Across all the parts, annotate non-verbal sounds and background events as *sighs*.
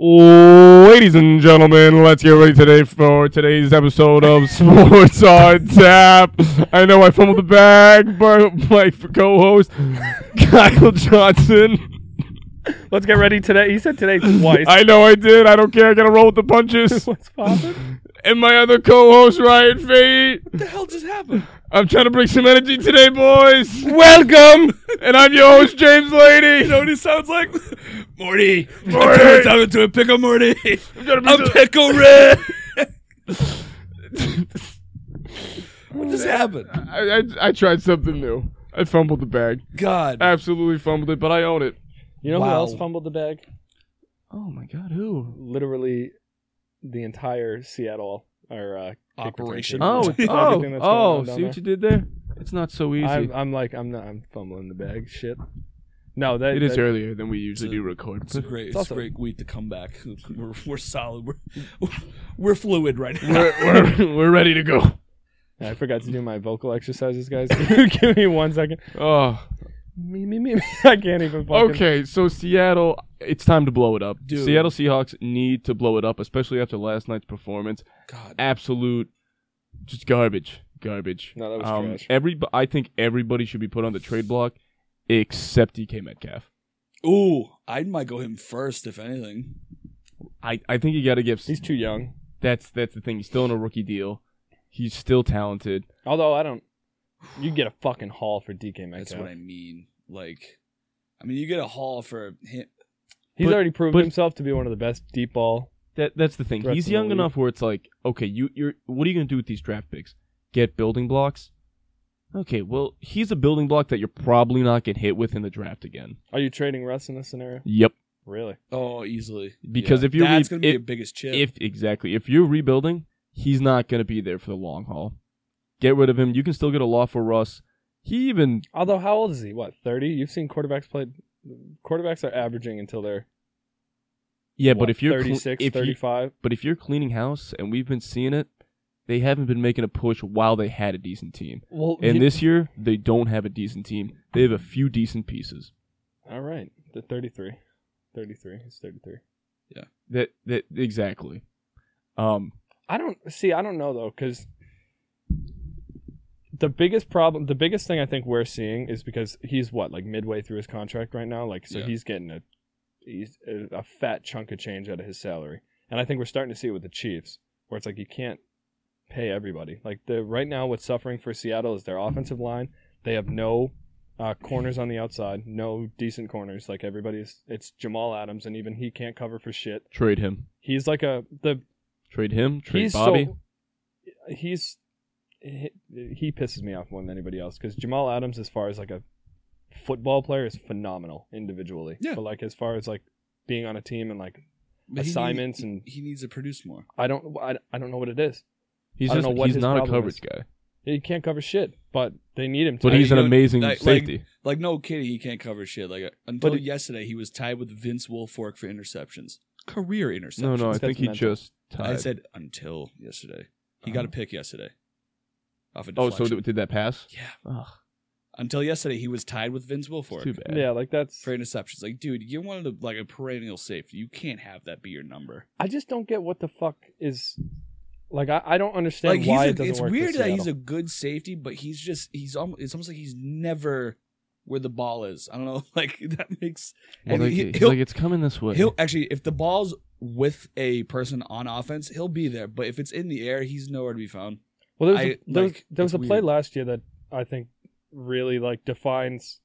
Ladies and gentlemen, let's get ready today for today's episode of *laughs* Sports on Tap. I know I fumbled the bag, but my co-host Kyle Johnson. Let's get ready today. He said today twice. I know I did. I don't care. I gotta roll with the punches. *laughs* What's poppin'? And my other co-host Ryan Fate. What the hell just happened? I'm trying to bring some energy today, boys. Welcome. *laughs* And I'm your host James Lady. You know what he sounds like? Morty. Morty. I'm going time into a pickle Morty. I'm trying to bring A some- pickle red. *laughs* what just happened? I, I, I tried something new. I fumbled the bag. God. Absolutely fumbled it, but I own it. You know who else fumbled the bag? Oh my god, who? Literally, the entire Seattle or uh, kick return Operation. Oh, Oh, oh, Everything that's going oh, on down See what you did there? It's not so easy. I'm, I'm like I'm not I'm fumbling the bag. Shit. No, that it is that, earlier than we usually It's a- do record. It's a great, it's also- a great week to come back. *laughs* We're, we're solid. We're, *laughs* we're fluid right now. we're, we're, *laughs* we're ready to go. I forgot to do my vocal exercises, guys. Give me one second. Oh, Me me me. *laughs* I can't even. Fucking, okay. So Seattle, it's time to blow it up. Dude. Seattle Seahawks need to blow it up, especially after last night's performance. God. Absolute, just garbage, garbage. No, that was um, trash. Every, I think everybody should be put on the trade block, except DK Metcalf. Ooh, I might go him first, if anything. I, I think you got to give. He's too young. That's that's the thing. He's still in a rookie deal. He's still talented. Although I don't. You get a fucking haul for DK Metcalf. That's what I mean. Like, I mean, you get a haul for him. He's But- already proved but- himself to be one of the best deep ball. That that's the thing. He's young enough where it's like, okay, you you're what are you gonna do with these draft picks? Get building blocks? Okay, well, he's a building block that you're probably not gonna hit with in the draft again. Are you trading Russ in this scenario? Yep. Really? Oh, easily. Because Yeah. if you're that's re- gonna be if- your biggest chip. If exactly, if you're rebuilding, he's not gonna be there for the long haul. Get rid of him. You can still get a law for Russ. He even Although, how old is he? What, 30? You've seen quarterbacks play. Quarterbacks are averaging until they're yeah, what, but if you're cle- 36, if you, 35. but if you're cleaning house, and we've been seeing it, they haven't been making a push while they had a decent team. Well, And you- this year, they don't have a decent team. They have a few decent pieces. All right. The 33. 33. He's 33. Yeah, That that exactly. Um, I don't see. I don't know though, because the biggest problem, the biggest thing I think we're seeing is because he's what like midway through his contract right now. Like, so Yeah. he's getting a he's a, fat chunk of change out of his salary, and I think we're starting to see it with the Chiefs, where it's like you can't pay everybody. Like the right now, what's suffering for Seattle is their offensive line. They have no uh, corners on the outside, no decent corners. Like everybody's, it's Jamal Adams, and even he can't cover for shit. trade him. He's like a the Trade him. Trade he's Bobby. so he's he, he pisses me off more than anybody else because Jamal Adams, as far as like a football player, is phenomenal individually. Yeah. But like as far as like being on a team and like But he assignments need- and- he needs to produce more. I don't I, I don't know what it is. he's I don't just know what he's his not a coverage is. guy, He can't cover shit, but they need him to. but he's an amazing like- like- safety. Like no kidding, he can't cover shit. Like until But yesterday, he was tied with Vince Wilfork for interceptions, career interceptions. no, no, I That's think he mental. just tied. I said until yesterday. He uh-huh. got a pick yesterday. Off a oh, so deflection. th- did that pass? yeah. Ugh, Until yesterday, he was tied with Vince it's Wilfork too bad. yeah, like that's. for interceptions. Like, dude, you're one of the like a perennial safety. You can't have that be your number. I just don't get what the fuck is. Like I, I don't understand Like why he's it doesn't it's work. weird that he's a good safety, but he's just he's almost it's almost like he's never where the ball is. I don't know, *laughs* like that makes Well, and like, he, he's he'll, like it's coming this way. he'll actually if the ball's with a person on offense, he'll be there. But if it's in the air, he's nowhere to be found. Well, there was, I- a, there was, there was a it's play weird. last year that I think really like defines,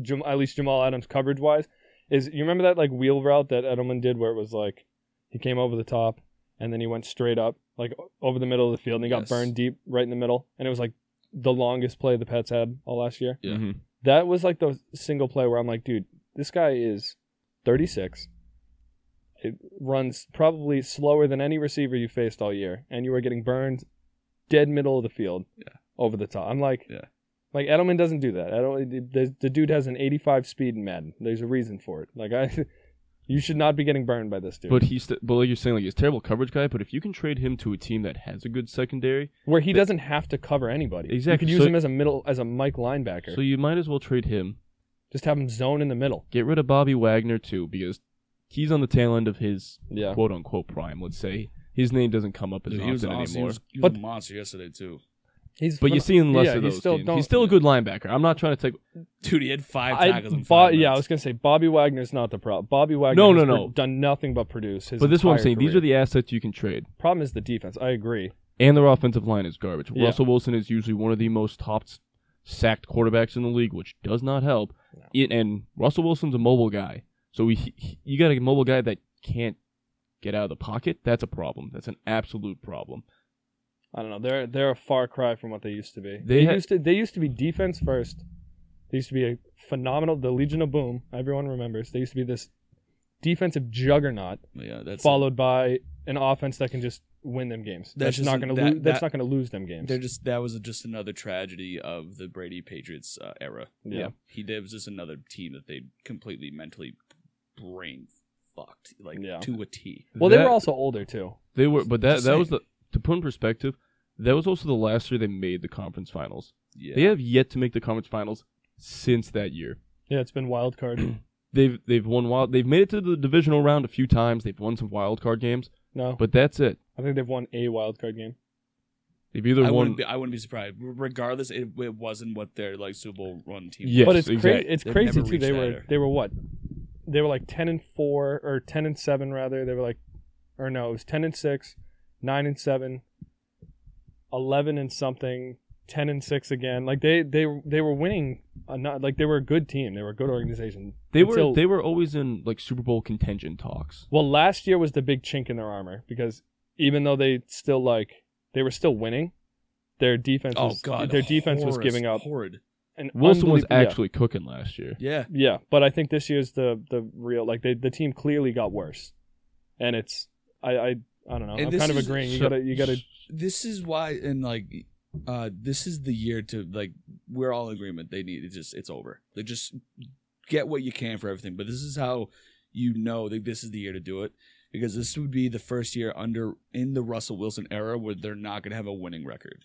Jam- at least Jamal Adams coverage wise. Is you remember that like wheel route that Edelman did where it was like he came over the top and then he went straight up like over the middle of the field and he got Yes. burned deep right in the middle and it was like the longest play the Pats had all last year. Yeah. Mhm. That was like the single play where I'm like, dude, this guy is 36. It runs probably slower than any receiver you faced all year, and you are getting burned dead middle of the field Yeah. over the top. I'm like, Yeah. like Edelman doesn't do that. Edelman, the, the dude has an 85 speed in Madden. There's a reason for it. Like I, *laughs* you should not be getting burned by this dude. But he's, but like you're saying, like he's a terrible coverage guy. But if you can trade him to a team that has a good secondary, where he doesn't have to cover anybody. Exactly. You could use So- him as a middle, as a Mike linebacker. so you might as well trade him. Just have him zone in the middle. Get rid of Bobby Wagner too, because he's on the tail end of his Yeah. quote unquote prime. Let's say his name doesn't come up as Dude, often he was awesome. anymore. He was, he was But- a monster yesterday too. He's but you're seeing less yeah, of he's those still teams. He's still a good linebacker. I'm not trying to take. Dude, he had five I, tackles in Bo- five yeah, I was gonna say Bobby Wagner's not the problem. Bobby Wagner No, has no, pro- no. done nothing but produce. His But this is what I'm entire saying. These are the assets you can trade, problem is the defense. I agree. and their offensive line is garbage. Yeah. Russell Wilson is usually one of the most top sacked quarterbacks in the league, which does not help. No. It, and Russell Wilson's a mobile guy, so he, he- you got a mobile guy that can't get out of the pocket. That's a problem. That's an absolute problem. I don't know. They're they're a far cry from what they used to be. They They, ha- used to they used to be defense first. They used to be a phenomenal. The Legion of Boom. Everyone remembers. They used to be this defensive juggernaut, yeah, that's followed by an offense that can just win them games. That's That's, just not going to that- lose. That's that- not going to lose them games. They're just that was just another tragedy of the Brady Patriots uh, era. Yeah. he there was just another team that they completely mentally brain fucked like Yeah. to a T. well, they That- were also older too. They were, but that that was the to put in perspective. That was also the last year they made the conference finals. Yeah, They have yet to make the conference finals since that year. Yeah, it's been wild card. *clears throat* They've they've won wild. They've made it to the divisional round a few times. They've won some wild card games, no, but that's it. I think they've won a wild card game. They've either I won. wouldn't be I wouldn't be surprised. Regardless, it, it wasn't what their like Super Bowl run team. Yes, but it's exactly. crazy. It's They've crazy never too. They reached were that they were what? They were like ten and four or ten and seven rather. They were like, or no, it was ten and six, nine and seven, eleven and something, ten and six again. Like they they they were winning. A not, like they were a good team. They were a good organization. they were they were always in like Super Bowl contention talks. Well, last year was the big chink in their armor because even though they still like they were still winning, their defense Oh was god, their defense was giving up. Horrid. An Wilson was unbelie- yeah. actually cooking last year. Yeah, Yeah, but I think this year's the the real like they, the team clearly got worse, and it's I I, I don't know. And I'm this kind of is- agreeing. You so- gotta you gotta this is why and like uh this is the year to like we're all in agreement they need it just it's over they just get what you can for everything but this is how you know that this is the year to do it because this would be the first year under in the russell wilson era where they're not going to have a winning record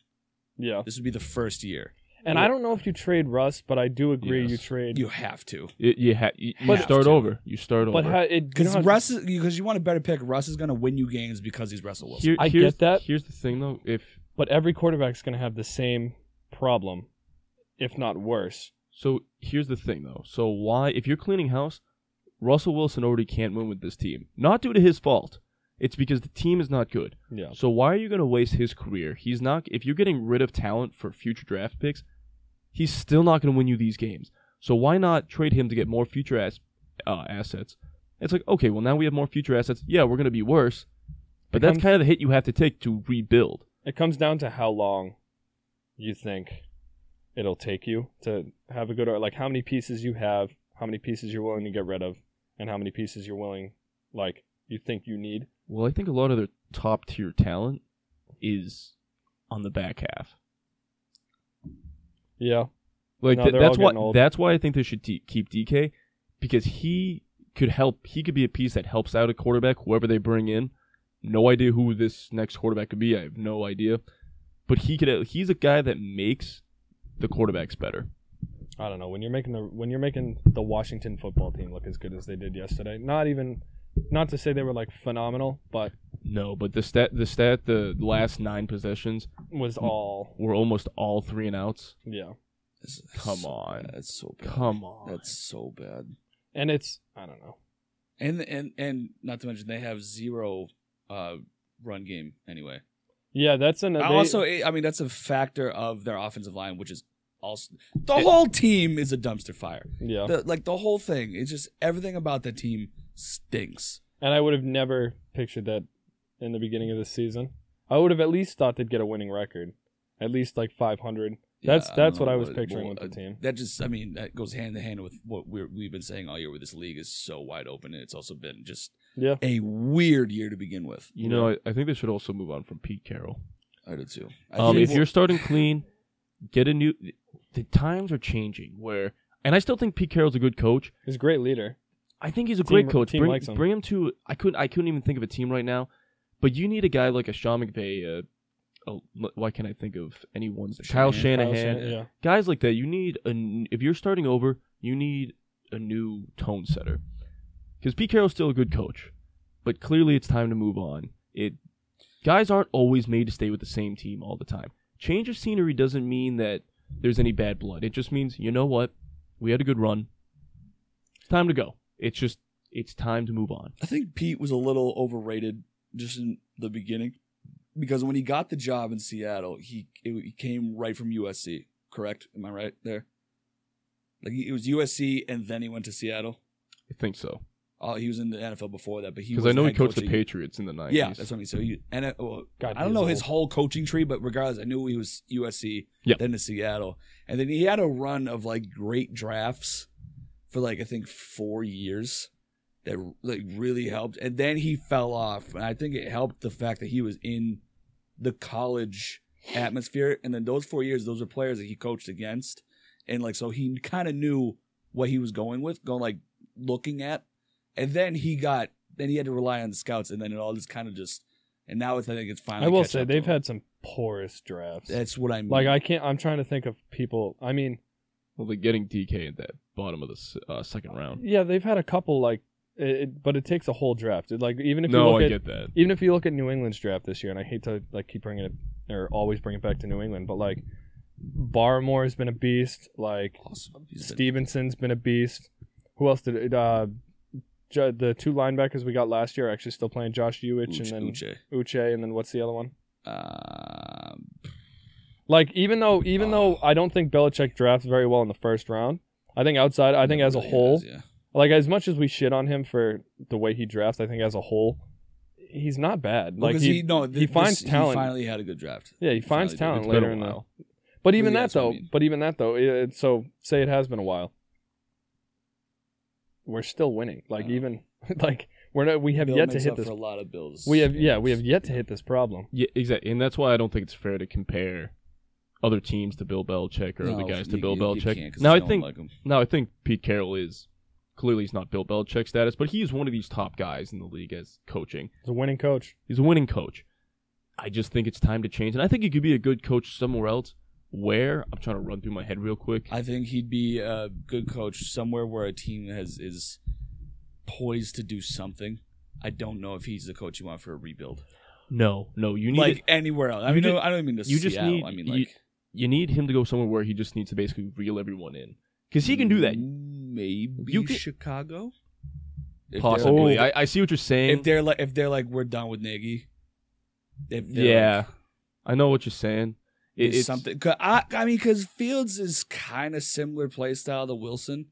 yeah. this would be the first year And I don't know if you trade Russ, but I do agree you trade. you have to It, you ha- you, you But- start over. You start but over. ha, it you know because russ is because you want a better pick russ is going to win you games because he's russell wilson Here- I get that. Here's the thing though. If but every quarterback's gonna have the same problem, if not worse. so, here's the thing though. So why, if you're cleaning house, Russell Wilson already can't win with this team. Not due to his fault. It's because the team is not good. Yeah. So why are you going to waste his career? He's not. If you're getting rid of talent for future draft picks, he's still not going to win you these games. So why not trade him to get more future uh, assets? It's like okay, well now we have more future assets. Yeah, we're going to be worse, but that's Becomes- kind of the hit you have to take to rebuild. It comes down to how long you think it'll take you to have a good like how many pieces you have, how many pieces you're willing to get rid of, and how many pieces you're willing like you think you need. Well, I think a lot of their top tier talent is on the back half. Yeah. Like No, th- that's why old. that's why I think they should t- keep DK because he could help. He could be a piece that helps out a quarterback, whoever they bring in. No idea who this next quarterback could be. I have no idea, but he could. He's a guy that makes the quarterbacks better. I don't know when you're making the when you're making the Washington football team look as good as they did yesterday. Not even, not to say they were like phenomenal, but No, but the stat, the stat, the last nine possessions was all were almost all three and outs. yeah. This is Come so on. bad. That's so bad. Come on, That's so bad. And it's I don't know. And and and not to mention they have zero uh run game anyway. Yeah, that's an they, also, I mean that's a factor of their offensive line, which is also the whole team is a dumpster fire. yeah. The, like the whole thing, it's just everything about the team stinks. And I would have never pictured that in the beginning of the season. I would have at least thought they'd get a winning record, at least like 500. That's Yeah, that's don't what I know was picturing well, with the uh, team. That just, I mean, that goes hand in hand with what we're, we've been saying all year. Where this league is so wide open, and it's also been just Yeah, a weird year to begin with. you know, I, I think they should also move on from Pete Carroll. I did too. I Um, think- if you're starting clean, get a new. The times are changing. Where, and I still think Pete Carroll's a good coach. he's a great leader. I think he's a Team- great coach. team Bring, him. bring him to. I couldn't. I couldn't even think of a team right now. But you need a guy like a Sean McVay. Why can't I think of anyone's? Kyle Shanahan. Shanahan. Kyle Shan- yeah, Guys like that. You need a. n- If you're starting over, you need a new tone setter. because Pete Carroll's still a good coach, but clearly it's time to move on. It guys aren't always made to stay with the same team all the time. Change of scenery doesn't mean that there's any bad blood. It just means you know what, we had a good run. It's time to go. It's just it's time to move on. I think Pete was a little overrated just in the beginning because when he got the job in Seattle, he it, he came right from USC. Correct? Am I right there? Like it was USC and then he went to Seattle. I think so Oh, he was in the NFL before that, but he because I know he coached coach the Patriots in the nineties. Yeah, that's what I mean. So he and uh, well, God, I don't know is his whole coaching tree, but regardless, I knew he was USC, Yeah. then to Seattle, and then he had a run of like great drafts for like I think four years that like really helped, and then he fell off, and I think it helped the fact that he was in the college atmosphere, and then those four years, those were players that he coached against, and like so he kind of knew what he was going with, going like looking at, and then he got then he had to rely on the scouts, and then it all just kind of just. And now it's I think it's finally. I will say they've had some porous drafts. That's what I mean. like I can't. I'm trying to think of people. I mean, Well, they're getting DK at that bottom of the uh, second round. yeah, they've had a couple like, it, but it takes a whole draft. It, like even if you No, look I at get that. even if you look at New England's draft this year, and I hate to like keep bringing it or always bring it back to New England, but like Barmore has been a beast. Like Awesome. Stevenson's been a beast. Who else did it? Uh, the two linebackers we got last year are actually still playing Josh Uich Uche, and then Uche. Uche, and then what's the other one? Um, Like even though even though I don't think Belichick drafts very well in the first round, I think outside I think never as a whole, has, yeah. like as much as we shit on him for the way he drafts, I think as a whole, he's not bad. Like Because he, he, no, he finds this- talent. He finally had a good draft. yeah, he finds talent It's later in the. But even Yeah, that that's what I though, mean. but even that though, it, so say it has been a while. We're still winning. Like Oh. even *laughs* like we're not. We have Bill yet to hit up this. for a lot of Bills. We have yeah. We have yet to hit this problem. Yeah, exactly, and that's why I don't think it's fair to compare other teams to Bill Belichick or other No, guys to you- Bill you- you Belichick. can't 'cause now I no think like now I think Pete Carroll is clearly he's not Bill Belichick status, but he is one of these top guys in the league as coaching. He's a winning coach. He's a winning coach. I just think it's time to change, and I think he could be a good coach somewhere else. Where I'm trying to run through my head real quick. I think he'd be a good coach somewhere where a team has is poised to do something. I don't know if he's the coach you want for a rebuild. no, no, you need like it- anywhere else. I you mean, ju- no, I don't mean to you just Seattle. need- I mean, like you need him to go somewhere where he just needs to basically reel everyone in because he can do that. Maybe You Chicago. If they're- Possibly. I, I see what you're saying. if they're like if they're like we're done with Nagy. If they're yeah, like, I know what you're saying. It, it's something. Cause I, I mean, because Fields is kind of similar play style to Wilson.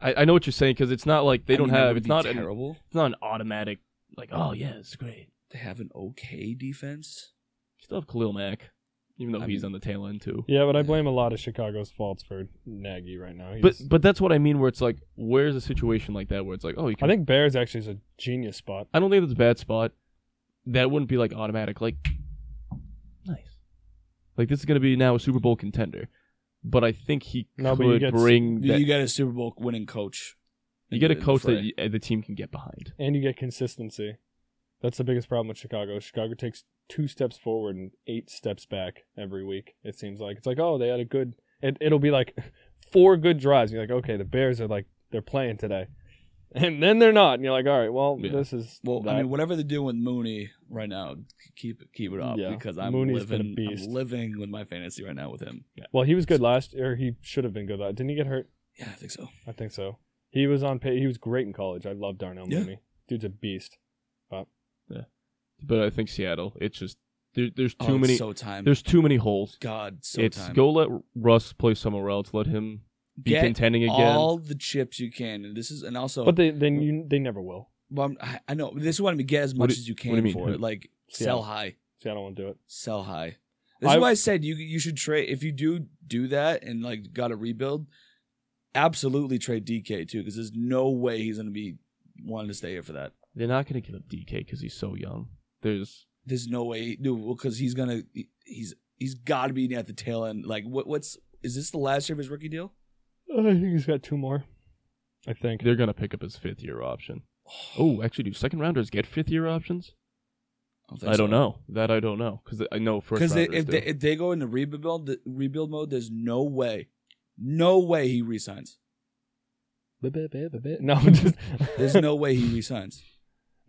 I, I know what you're saying because it's not like they I don't mean, that have. would It's be not. An, terrible. it's not an automatic. Like, oh yeah, it's great. They have an okay defense. Still have Khalil Mack, even though I he's mean- on the tail end too. Yeah, but I blame a lot of Chicago's faults for Nagy right now. But He's- but that's what I mean. Where it's like, where's a situation like that where it's like, oh, you I can. think Bears actually is a genius spot. I don't think that's a bad spot. That wouldn't be like automatic. Like, nice. Like this is gonna be now a Super Bowl contender, but I think he No, but you could get- bring. You, that, you got a Super Bowl winning coach. you get a the- in the coach that fray. y- uh, the team can get behind. and you get consistency. That's the biggest problem with Chicago. Chicago takes two steps forward and eight steps back every week. It seems like it's like oh they had a good. It it'll be like *laughs* four good drives. And you're like okay the Bears are like they're playing today, *laughs* and then they're not. And you're like all right well Yeah. this is Well, I mean, whatever they're doing with Mooney right now, keep it keep it up Yeah. because I'm Mooney's been a living beast. I'm living with my fantasy right now with him. Yeah. well he was good last or he should have been good. last- Didn't he get hurt? Yeah, I think so. I think so. He was on pay. He was great in college. I love Darnell Yeah. Mooney. Dude's a beast. But I think Seattle. It's just there, there's Oh, too it's many. so time. There's too many holes. God, so it's time. go let Russ play somewhere else. Let him be Get contending again. all the chips you can, and this is and also. But they then you they never will. well, I'm- I, I know this is what I mean. Get as much do- as you can you for it. Like *laughs* Seattle. sell high, See, I don't want to do it. sell high. This I- is why I said you you should trade if you do do that and like got to rebuild. Absolutely trade DK too because there's no way he's gonna be wanting to stay here for that. They're not going to give up DK because he's so young. There's There's no way, dude. Well, because he's gonna he's he's got to be at the tail end. Like what what's is this the last year of his rookie deal? I think he's got two more. I think. they're going to pick up his fifth year option. *sighs* Oh, actually, do second rounders get fifth year options? think I don't so. know. That I don't know because I know first Because if do. they, if they go into rebuild the rebuild mode, there's no way, no way he resigns. No, just There's no way he resigns.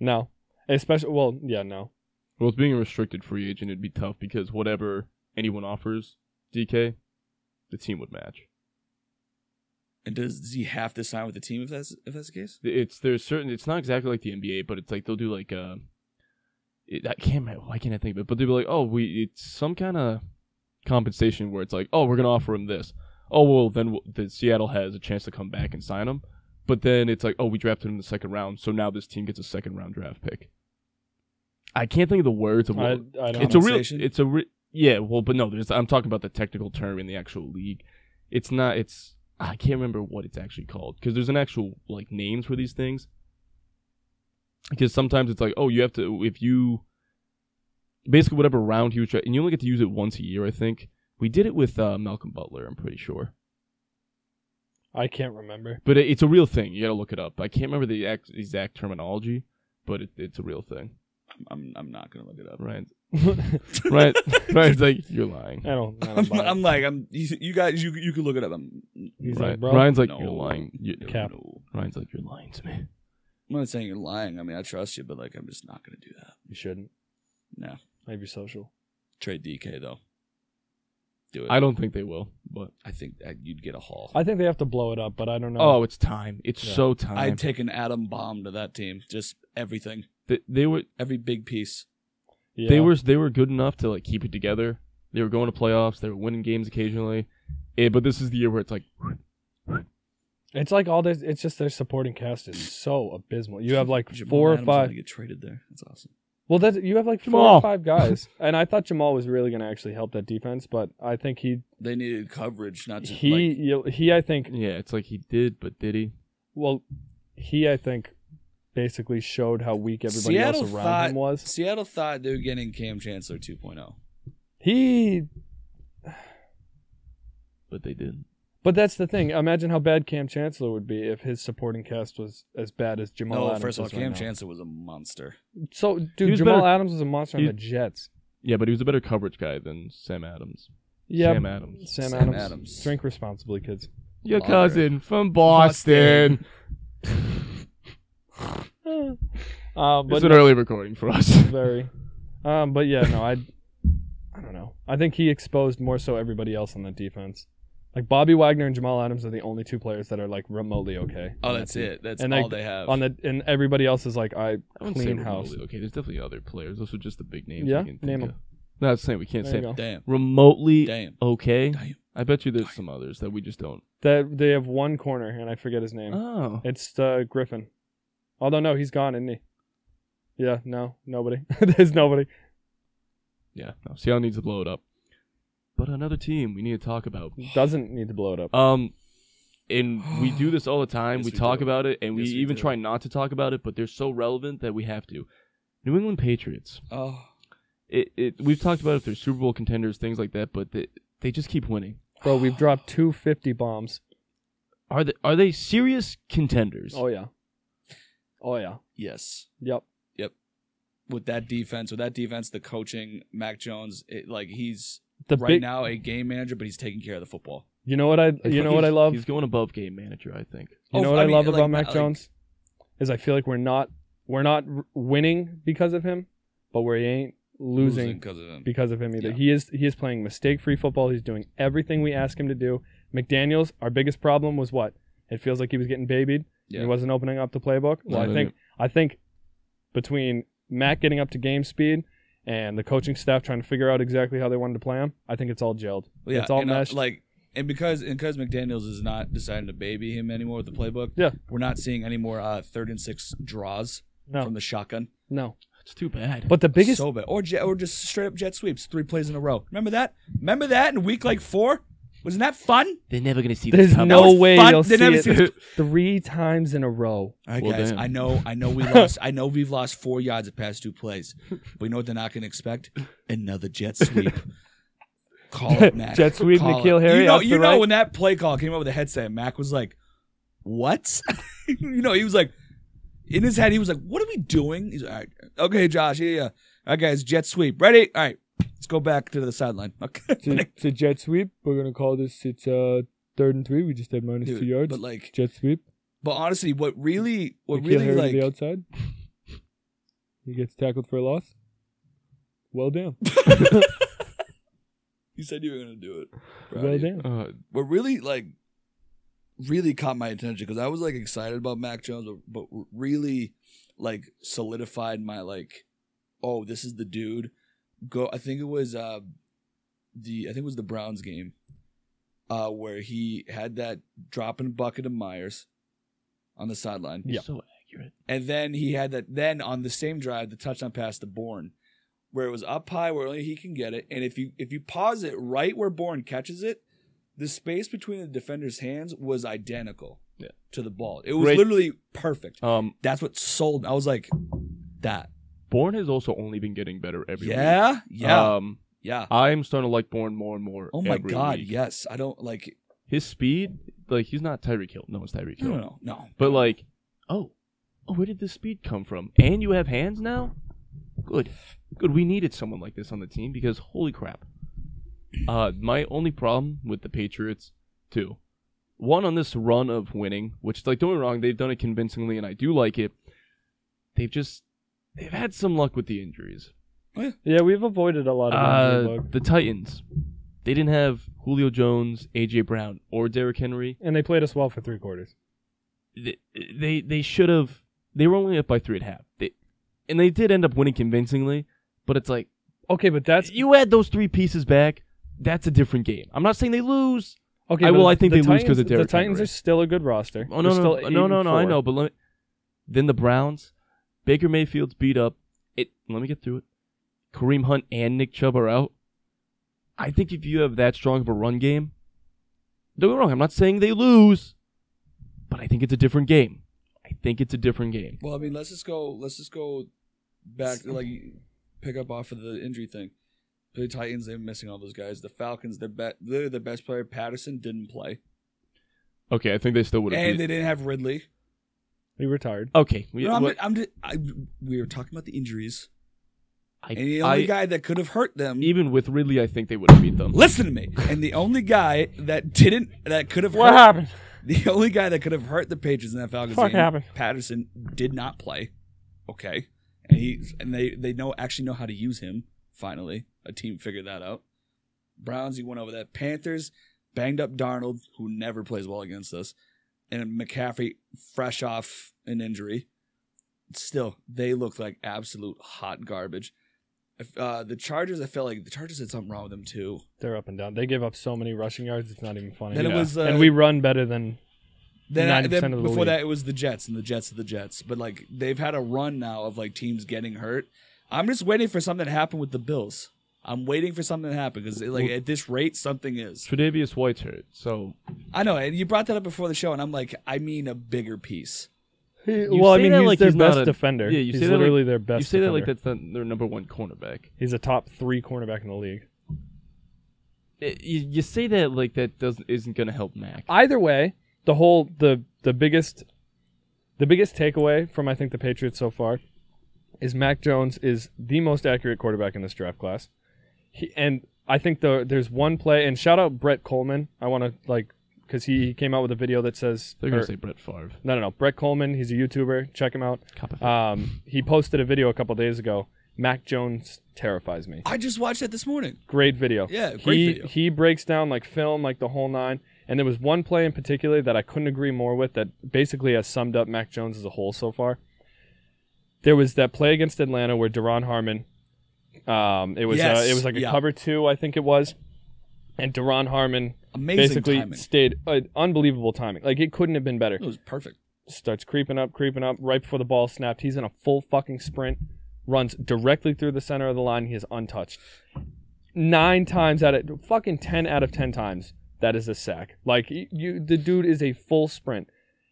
No. Especially, well, yeah, no. Well, with being a restricted free agent, it'd be tough because whatever anyone offers DK, the team would match. And does, does he have to sign with the team if that's if that's the case? It's there's certain. It's not exactly like the NBA, but it's like they'll do like uh, it, I can't. Why can't I think of it? But they'll be like, oh, we it's some kind of compensation where it's like, oh, we're gonna offer him this. Oh well, then w- the Seattle has a chance to come back and sign him. But then it's like, oh, we drafted him in the second round, so now this team gets a second round draft pick. I can't think of the words of I, what I don't it's a real it's a re- yeah well but no there's i'm talking about the technical term in the actual league. It's not it's i can't remember what it's actually called because there's an actual like names for these things. Because sometimes it's like oh you have to if you basically whatever round he was and you only get to use it once a year i think. We did it with uh, malcolm butler i'm pretty sure I can't remember. but it, it's a real thing you gotta look it up i can't remember the exact, exact terminology but it, it's a real thing I'm I'm not gonna look it up. right I right ryan's like you're lying don't. I don't I'm, it. I'm like I'm you, you guys you you can look it up. I'm He's Ryan- like, bro. ryan's like no, you're lying you, no, Cap. no. ryan's like you're lying to me I'm not saying you're lying. I mean I trust you, but like I'm just not gonna do that. You shouldn't. No. Maybe social. Trade DK though. Do it. I don't think they will, but I think that you'd get a haul. I think they have to blow it up, but I don't know. oh, it's time. It's Yeah. so time. I'd take an atom bomb to that team. Just everything, Th- they were every big piece. yeah. they were they were good enough to like keep it together. They were going to playoffs. They were winning games occasionally. Eh, but this is the year where it's like It's like all this. It's just their supporting cast is so abysmal. You have like Jamal four or Adams wanna five. get traded there. That's awesome. Well, that you have like four Jamal. or five guys, *laughs* and I thought Jamal was really going to actually help that defense, but I think he They needed coverage, not just he like, you- he I think yeah, it's like he did, but did he? well he I think basically showed how weak everybody Seattle else around thought- him was. Seattle thought they were getting Kam Chancellor oh. 2.0. He, But they did. But that's the thing. Imagine how bad Kam Chancellor would be if his supporting cast was as bad as Jamal Adams. No, Adams. first of all, is right Kam now. Chancellor was a monster. So, He dude, was Jamal better- Adams was a monster on he- the Jets. Yeah, but he was a better coverage guy than Sam Adams. Yeah, Sam Adams. Sam, Sam Adams. Adams. Drink responsibly, kids. Your Lager. cousin from Boston. *laughs* Uh, but it's an early recording for us. *laughs* very. Um, but yeah, no, I, I don't know. I think he exposed more so everybody else on the defense. Like Bobby Wagner and Jamal Adams are the only two players that are like remotely okay. Oh, on that that's it. That's And all they- they have. On the and everybody else is like I I wouldn't say clean house. remotely Okay, there's definitely other players. Those are just the big names. Yeah? we can think Name of. 'em. No, that's saying we can't There say you go. Damn. remotely Damn. okay. Damn. I bet you there's some others that we just don't. That they have one corner and I forget his name. Oh, It's uh, Griffin. Although no, he's gone, isn't he? Yeah, no, nobody. *laughs* There's nobody. yeah. No, Seattle needs to blow it up. But another team we need to talk about. Doesn't need to blow it up. Um, and we do this all the *sighs* time. Yes, we we talk do. about it, and we we even do. try not to talk about it, but they're so relevant that we have to. New England Patriots. Oh, It, it we've talked about if they're Super Bowl contenders, things like that, but they, they just keep winning. Bro, we've dropped two fifty bombs. Are they are they serious contenders? Oh yeah. Oh yeah. yes. Yep, yep. With that defense, with that defense, the coaching, Mac Jones, it, like he's The right big. now a game manager, but he's taking care of the football. You know what I? I You think know what I love. He's going above game manager, I think. You Oh, know what I I, mean, love like, about Mac like- Jones is I feel like we're not we're not winning because of him, but we ain't losing, because of him. because of him either. Yeah. He is he is playing mistake free football. He's doing everything we ask him to do. McDaniels, our biggest problem was what? It feels like he was getting babied. Yeah. He wasn't opening up the playbook. Well, No, I think I think between Mac getting up to game speed and the coaching staff trying to figure out exactly how they wanted to play him, I think it's all gelled. Well, yeah, it's all and, uh, meshed. like, and because and because McDaniels is not deciding to baby him anymore with the playbook. Yeah. we're not seeing any more uh, third and six draws no, from the shotgun. no. It's too bad. But the biggest so bad, or jet, or just straight up jet sweeps, three plays in a row. Remember that? Remember that in week like four? Wasn't that fun? they're never gonna see There's this coming. no was way fun. they'll They see never it see it. *laughs* three times in a row. All right, Well, guys. damn. I know, I know we *laughs* lost. I know we've lost four yards of past two plays, but you know what they're not going to expect? Another jet sweep. Call it, *laughs* Mac. Jet sweep, Call N'Keal it. Harry You know, out you the know right. when that play call came up with the headset, Mac was like, "What?" you know, he was like, in his head, he was like, "What are we doing?" He's like, All right, "Okay, Josh, yeah, yeah. All right, guys, jet sweep, ready? All right, let's go back to the sideline." *laughs* Okay, To, to jet sweep, we're gonna call this. It's uh third and three. We just had minus Dude, two yards. but like, jet sweep. But honestly, what really, what N'Keal really Harry to like, the outside. He gets tackled for a loss. Well done. *laughs* *laughs* you said you were gonna do it. Proud Well of you. done. Uh, what really like really caught my attention because I was like excited about Mac Jones, but, but really like solidified my like, oh, this is the dude. Go. I think it was uh the I think it was the Browns game, uh where he had that dropping bucket of Meyers on the sideline, Yeah. So accurate. and then he had that. Then on the same drive, the touchdown pass to Bourne, where it was up high where only he can get it, and if you if you pause it right where Bourne catches it, the space between the defender's hands was identical Yeah. to the ball. It was Great. literally perfect. Um, That's what sold. I was like, that. Bourne has also only been getting better every week. Yeah, yeah, Um, yeah. I'm starting to like Bourne more and more. Oh my god, week. yes. I don't like. His speed, like he's not Tyreek Hill. No one's Tyreek Hill. No, no, no. But like, oh, oh, where did this speed come from? And you have hands now. Good, good. We needed someone like this on the team because holy crap. Uh, my only problem with the Patriots, too, one on this run of winning, which like don't get me wrong, they've done it convincingly, and I do like it. They've just they've had some luck with the injuries. Yeah, we've avoided a lot of injury Uh, bug. the Titans, they didn't have Julio Jones, AJ Brown, or Derrick Henry. and they played us well for three quarters. they they, they should have. They were only up by three and a half. They, and they did end up winning convincingly. But it's like Okay, but that's you add those three pieces back. That's a different game. I'm not saying they lose. okay. I- but well, I think the they lose 'cause of Titans- Derrick The Titans Henry. are still a good roster. Oh no They're no still no no no! I know, but let me, then the Browns, Baker Mayfield's beat up. It. Let me get through it. Kareem Hunt and Nick Chubb are out. I think if you have that strong of a run game, don't get me wrong. I'm not saying they lose, but I think it's a different game. I think it's a different game. Well, I mean, let's just go. Let's just go back. to, Like, pick up off of the injury thing. The Titans, they're missing all those guys. The Falcons, their be- literally their best player, Patterson, didn't play, Okay, I think they still would have. and they didn't have Ridley. He retired. Okay, we, No, I'm, what- I'm just, I, we were talking about the injuries, I, and the only I- guy that could have hurt them. even with Ridley, I think they would have beat them. listen to me. And the only guy that didn't, that could have What hurt, happened? the only guy that could have hurt the Patriots in that Falcons Fuck game, happened? Patterson, did not play. Okay, and he and they they know actually know how to use him. Finally, a team figured that out. Browns, he went over that. Panthers banged up Darnold, who never plays well against us, and McCaffrey, fresh off an injury. Still, they look like absolute hot garbage. If, uh, the Chargers, I felt like the Chargers had something wrong with them too. They're up and down. They give up so many rushing yards. It's not even funny. Then it was, uh, and we run better than Then, I, 90% then of the before league. that, it was the Jets and the Jets of the Jets. But like they've had a run now of like teams getting hurt. I'm just waiting for something to happen with the Bills. I'm waiting for something to happen because like Well- at this rate, something is. Tre'Davious White's hurt, so I know, and you brought that up before the show, and I'm like, I mean a bigger piece. You well, I mean, that he's like their he's best a- defender. yeah, you he's say that like- literally their best. you say that like that's not their number one cornerback. He's a top three cornerback in the league. It- you, you say that like that doesn't isn't gonna help Mac. Either way, the whole the the biggest the biggest takeaway from I think the Patriots so far is Mac Jones is the most accurate quarterback in this draft class. He, and I think the there's one play and shout out Brett Kollmann. I want to like because he, he came out with a video that says They're gonna or- say Brett Favre. no no no Brett Kollmann. He's a YouTuber. Check him out. Um, he posted a video a couple days ago. Mac Jones terrifies me. I just watched that this morning. Great video. Yeah, great he, video. He breaks down like film, like the whole nine. And there was one play in particular that I couldn't agree more with that basically has summed up Mac Jones as a whole so far. There was that play against Atlanta where Duron Harmon, um, it was uh, it was like a yeah. cover two, I think it was, and Duron Harmon Amazing basically timing. stayed uh, unbelievable timing. Like it couldn't have been better It was perfect. starts creeping up, creeping up. Right before the ball snapped, he's in a full fucking sprint, runs directly through the center of the line. He is untouched. Nine times out of fucking ten out of ten times, that is a sack. Like you, the dude is a full sprint.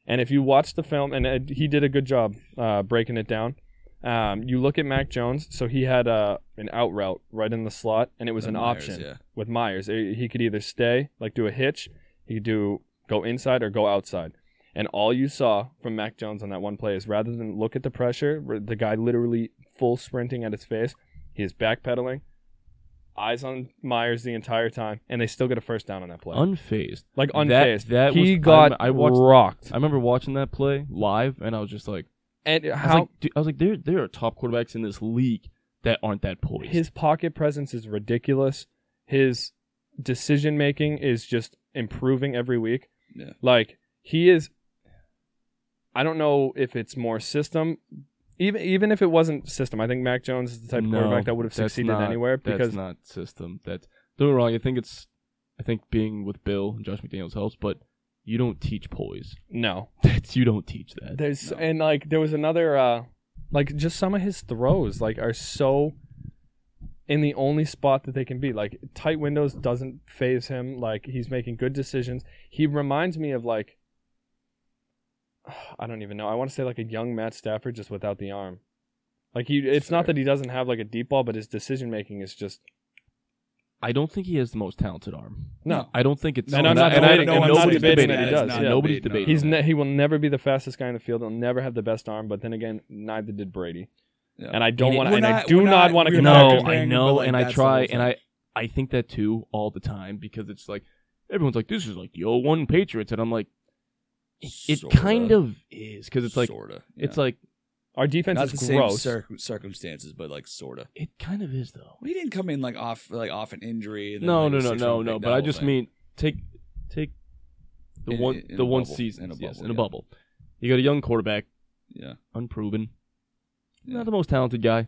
And if you watch the film, and uh, he did a good job uh, breaking it down. Um, you look at Mac Jones, so he had uh, an out route right in the slot, and it was And an Meyers, option yeah. with Meyers. He could either stay, like do a hitch, he could do go inside or go outside. And all you saw from Mac Jones on that one play is rather than look at the pressure, the guy literally full sprinting at his face, he is backpedaling, eyes on Meyers the entire time, and they still get a first down on that play. Unfazed. like that- unfazed. that he was- got I- I watched- rocked. I remember watching that play live, and I was just like, and I was how like, dude, I was like, there, there are top quarterbacks in this league that aren't that poised. his pocket presence is ridiculous. His decision making is just improving every week. Yeah. Like he is I don't know if it's more system even even if it wasn't system, I think Mac Jones is the type of No, quarterback that would have that's succeeded not- anywhere that's because not system. That's don't get me wrong. I think it's, I think being with Bill and Josh McDaniels helps, but you don't teach poise. *laughs* no. That's you don't teach that. There's No. and like there was another uh like just some of his throws like are so in the only spot that they can be. Like tight windows doesn't phase him. Like he's making good decisions. He reminds me of like *sighs* I don't even know. I want to say like a young Matt Stafford just without the arm. Like he it's not Fair. that he doesn't have like a deep ball, but his decision making is just I don't think he has the most talented arm. no. I don't think it's. And I'm not and I- debating- and I'm not nobody's debating debating that he that. does, Yeah, yeah. nobody's Debating, no. debating. He's that. ne- he will never be the fastest guy in the field. He'll never have the best arm, but then again, neither did Brady. Yeah. And I don't And it- want to We're and I not- do we're not not- want to we're compare not No, him. I comparing, know, like, and I that's the try, whole and. I, I think that too all the time because it's like everyone's like, "This is like the 01 Patriots," and I'm like, it, it Sorta. kind of is because it's like sorta. it's like Our defense not is the same gross. cir- circumstances, but like sorta. it kind of is though. Well, he didn't come in like off like off an injury. And then, No, like, no, a no, six no, round no. pick, But that I whole just thing. mean take take the In- one in- in the one bubble. season In a yes, bubble, in a yeah. bubble. You got a young quarterback, yeah. unproven, Yeah. not the most talented guy,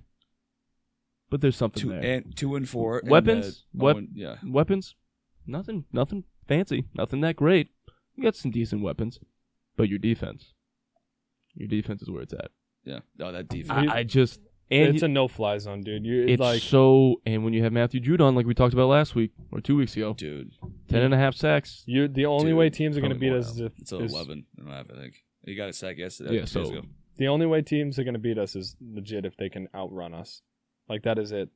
but there's something Two there. and two and four and, Weapons? uh, Wep- oh, and- yeah. weapons, nothing, nothing fancy, nothing that great. You got some decent weapons, but your defense, your defense is where it's at. Yeah. Oh, that defense. I, I just and it's he- a no-fly zone, dude. You it's like so and when you have Matthew Judon, like we talked about last week or two weeks ago, Dude, ten and a half sacks. you. The only Dude, way teams are going to beat us is if it's is- 11 and a half, I think. You got a sack yesterday. Yeah, so ago. the only way teams are going to beat us is legit if they can outrun us. Like that is it.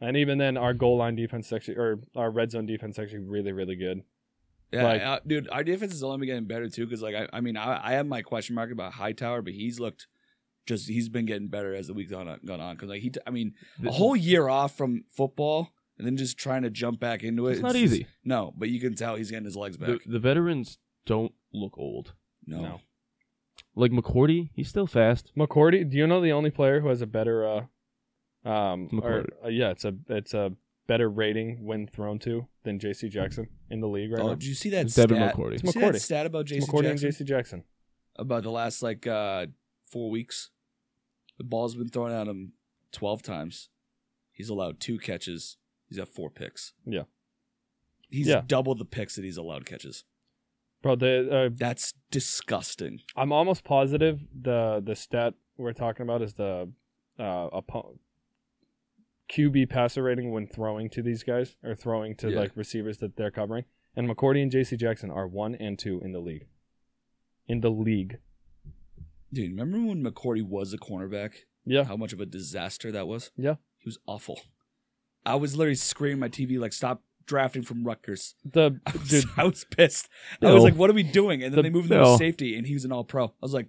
And even then, our goal line defense is actually, or our red zone defense is actually really, really good. Yeah, Like- uh, dude, our defense is only getting better too. Because like, I, I mean, I, I have my question mark about Hightower, but he's looked just he's been getting better as the week's gone on. Gone on. Because like he, t- I mean, a whole year off from football and then just trying to jump back into it. It's not just- easy. no, but you can tell he's getting his legs back. the veterans don't look old. no. No. Like McCourty, he's still fast. McCourty, do you know the only player who has a better, uh, um, or, uh, yeah, it's a it's a better rating when thrown to than J.C. Jackson in the league right Oh, now. did you see that It's stat? Devin McCourty. Did you see McCourty. that stat about J.C. McCourty and Jackson? J.C. Jackson. about the last like uh four weeks. The ball's been thrown at him twelve times. He's allowed two catches. He's got four picks. Yeah. He's Yeah. double the picks that he's allowed catches. Bro, the uh, That's disgusting. I'm almost positive the the stat we're talking about is the uh oppo- QB passer rating when throwing to these guys or throwing to Yeah. like receivers that they're covering. And McCourty and JC Jackson are one and two in the league. In the league. Dude, remember when McCourty was a cornerback? Yeah. How much of a disaster that was? Yeah. He was awful. I was literally screaming at my TV like, "Stop drafting from Rutgers." The *laughs* I was, dude I was pissed. I was like, "What are we doing?" And then The- they moved him no. to safety, and he was an All-Pro. I was like,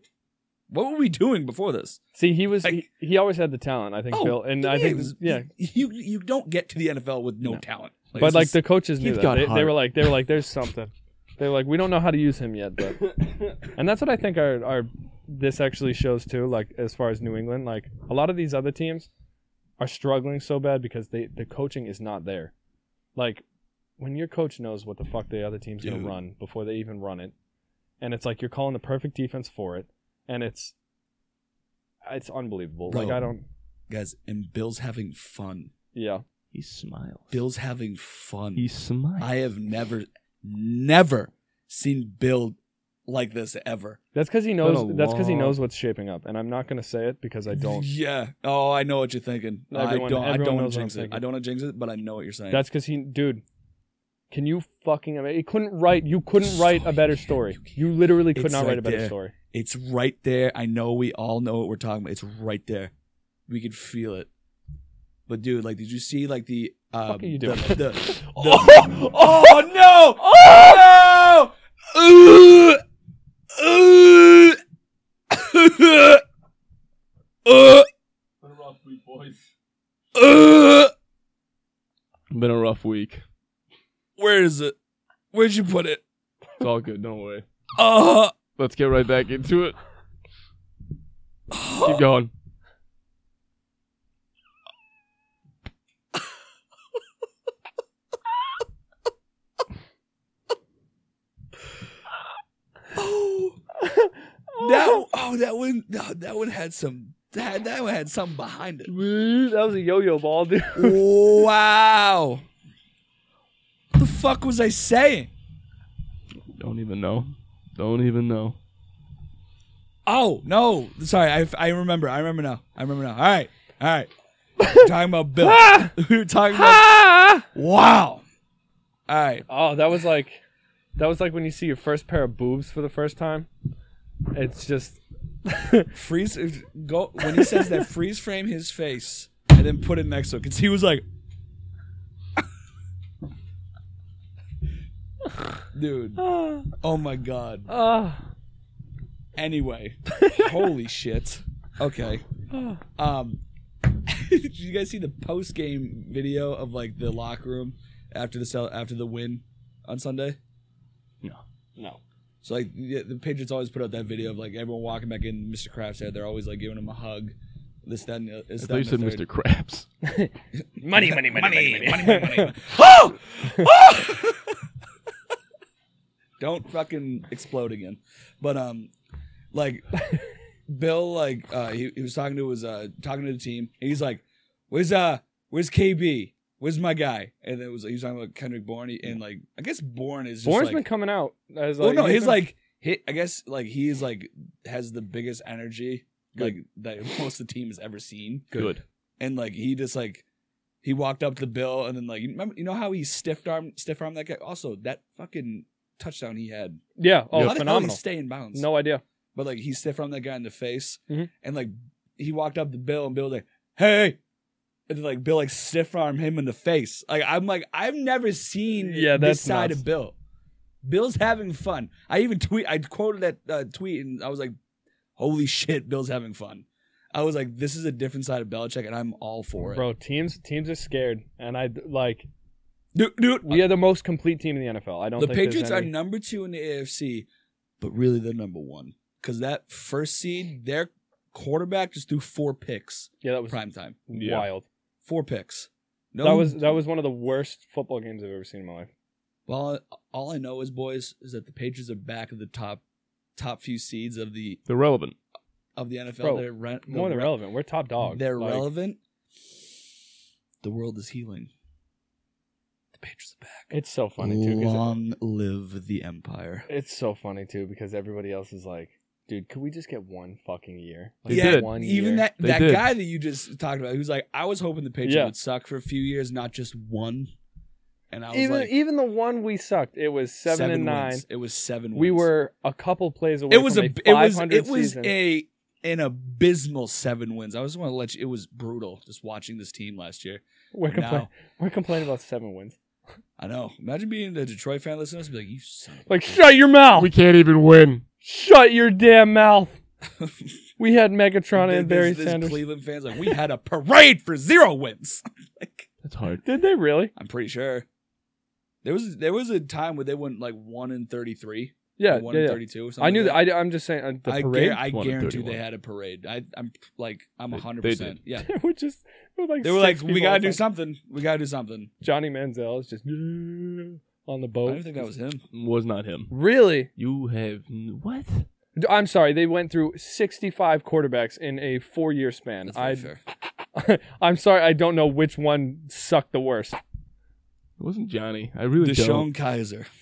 "What were we doing before this?" see he was Like- he, he always had the talent, I think, oh, Bill. And I think was- yeah. you you don't get to the NFL with no, No. talent. But it's like just- the coaches knew he's that. got They, they were like they were like, there's *laughs* something. They were like, we don't know how to use him yet, but *laughs* and that's what I think our our this actually shows too. Like as far as New England, like a lot of these other teams are struggling so bad because they the coaching is not there. Like when your coach knows what the fuck the other team's gonna run before they even run it, and it's like you're calling the perfect defense for it, and it's it's unbelievable. Like I don't. guys, and Bill's having fun. Yeah, he smiles. Bill's having fun. he smiles. I have never, never seen Bill like this ever. that's because he knows. That's because he knows what's shaping up, and I'm not gonna say it because I don't. Yeah. Oh, I know what you're thinking. Everyone- I don't. I don't want to I'm jinx it. I don't want to jinx it, but I know what you're saying. That's because he, dude. Can you fucking? I mean, he couldn't write. You couldn't So write a better can't, story. you. You literally could It's not right write a better there. story. it's right there. I know we all know what we're talking about. It's right there. We could feel it. But dude, like, did you see like the uh, fuck are you the- doing? the- the- *laughs* *laughs* oh no! Oh no! Uh, uh, uh, uh, Been a rough week. Where is it? Where'd you put it? It's all good. Don't worry. Uh, Let's get right back into it. Keep going. oh, that oh that one no, that one had some that that one had something behind it. That was a yo-yo ball, dude. wow. What the fuck was I saying? Don't even know. Don't even know. Oh no! Sorry, I, I remember. I remember now. I remember now. All right, all right. We're talking about Bill. we *laughs* ah! *laughs* were talking about. Ah! Wow. All right. Oh, that was like, that was like when you see your first pair of boobs for the first time. It's just, *laughs* Freeze. Go when he says that. Freeze frame his face and then put it next to it because he was like, dude. *sighs* Oh my god. uh, Anyway, *laughs* holy shit. Okay. Um, *laughs* did you guys see the post game video of like the locker room after the sell after the win on Sunday? no. No. So like the, the Patriots always put out that video of like everyone walking back in. Mr. Kraft's there. They're always like giving him a hug. This that and the, this, that, thought you and said third. Mr. Krabs. *laughs* Money, money, money, money, money. money, money, money. oh! Oh! Don't fucking explode again. But um, like Bill, like uh, he, he was talking to his uh talking to the team. And he's like, "Where's uh, where's KB? Where's my guy?" And it was he was talking about Kendrick Bourne. And like, I guess Bourne is just Bourne's like, been coming out as well, no, he's he's been- like, he, I guess like he's like has the biggest energy like that *laughs* most of the team has ever seen Good. and like he just like he walked up to Bill and then like you remember you know how he stiff arm stiff arm that guy also that fucking touchdown he had Yeah. Oh, hell phenomenal. stay in bounds No idea. but like he stiff armed that guy in the face Mhm. and like he walked up to Bill and Bill was like hey and then like Bill like stiff arm him in the face like I'm like I've never seen Yeah, this side nuts. of Bill Bill's having fun I even tweet I quoted that uh, tweet and I was like holy shit Bill's having fun I was like this is a different side of Belichick and I'm all for it Bro, teams teams are scared, and I like dude, dude we uh, are the most complete team in the NFL. I don't. the think there's Patriots are number two in the AFC, but really they're number one because that first seed, their quarterback just threw four picks Yeah, that was prime time. Yeah. wild. Four picks. No, That was that was one of the worst football games I've ever seen in my life. Well, all I know is, boys, is that the Patriots are back of the top top few seeds of the They're relevant. of the NFL. Bro, they're re- More than re- relevant. We're top dog. They're Like, relevant. The world is healing. The Patriots are back. It's so funny too. 'cause Long live the empire. It's so funny too because everybody else is like, dude, could we just get one fucking year? Like, They yeah, did. One even year. that They that did. guy that you just talked about, he was like, I was hoping the Patriots Yeah. would suck for a few years, not just one. And I was even like, even the one we sucked, it was seven, and nine. wins. It was seven. We wins. were a couple plays away. It was from a. a It was. 500 It was season. a an abysmal seven wins. I just want to let you. It was brutal just watching this team last year. We're, compla- now- we're complaining about seven wins. I know. Imagine being a Detroit fan listening to us and be like, you son. of a Like, shut your mouth! We can't even win. Shut your damn mouth! *laughs* We had Megatron There's- and Barry there's- there's Sanders. Cleveland fans like we had a parade for zero wins. *laughs* like, That's hard. Did they really? I'm pretty sure. There was there was a time where they went like one in thirty three. Yeah, one yeah, in yeah. thirty two. I knew that. I, I'm just saying uh, the I, parade. gar- I One in guarantee 31. they had a parade. I, I'm like I'm They- hundred percent. did. Yeah, *laughs* they were just they were like they were like, we gotta outside. do something. We gotta do something. Johnny Manziel is just on the boat. I don't think that was him. Was not him. really. You have n- what? I'm sorry. They went through 65 quarterbacks in a four-year span. That's I, fair. *laughs* I'm sorry. I don't know which one sucked the worst. It wasn't Johnny. I really DeShone don't. Kizer. *laughs*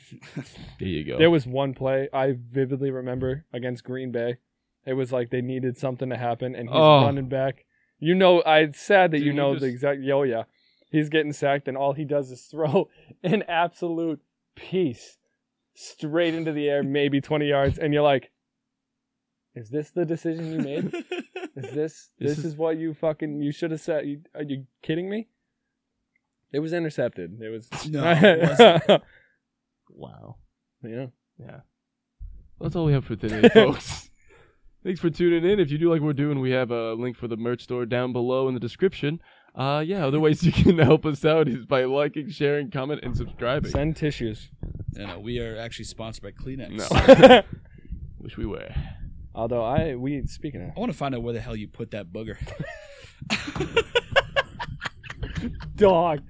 There you go. There was one play I vividly remember against Green Bay. It was like they needed something to happen, and he's Oh. running back. You know, I sad that you know just- the exact. Yo, yeah, he's getting sacked, and all he does is throw *laughs* an absolute piece straight into the air, maybe 20 yards, and you're like, "Is this the decision you made? *laughs* Is this This this, is- is, what you fucking you should have said? You, are you kidding me?" It was intercepted. It was *laughs* No, it wasn't. wow. yeah. Yeah. That's all we have for today, folks. Thanks for tuning in. If you do like what we're doing, we have a link for the merch store down below in the description. Uh, yeah, other ways you can *laughs* help us out is by liking, sharing, comment, and subscribing. Send tissues. You know, we are actually sponsored by Kleenex. No. *laughs* Wish we were. Although I we speaking of I want to find out where the hell you put that booger. *laughs* dog.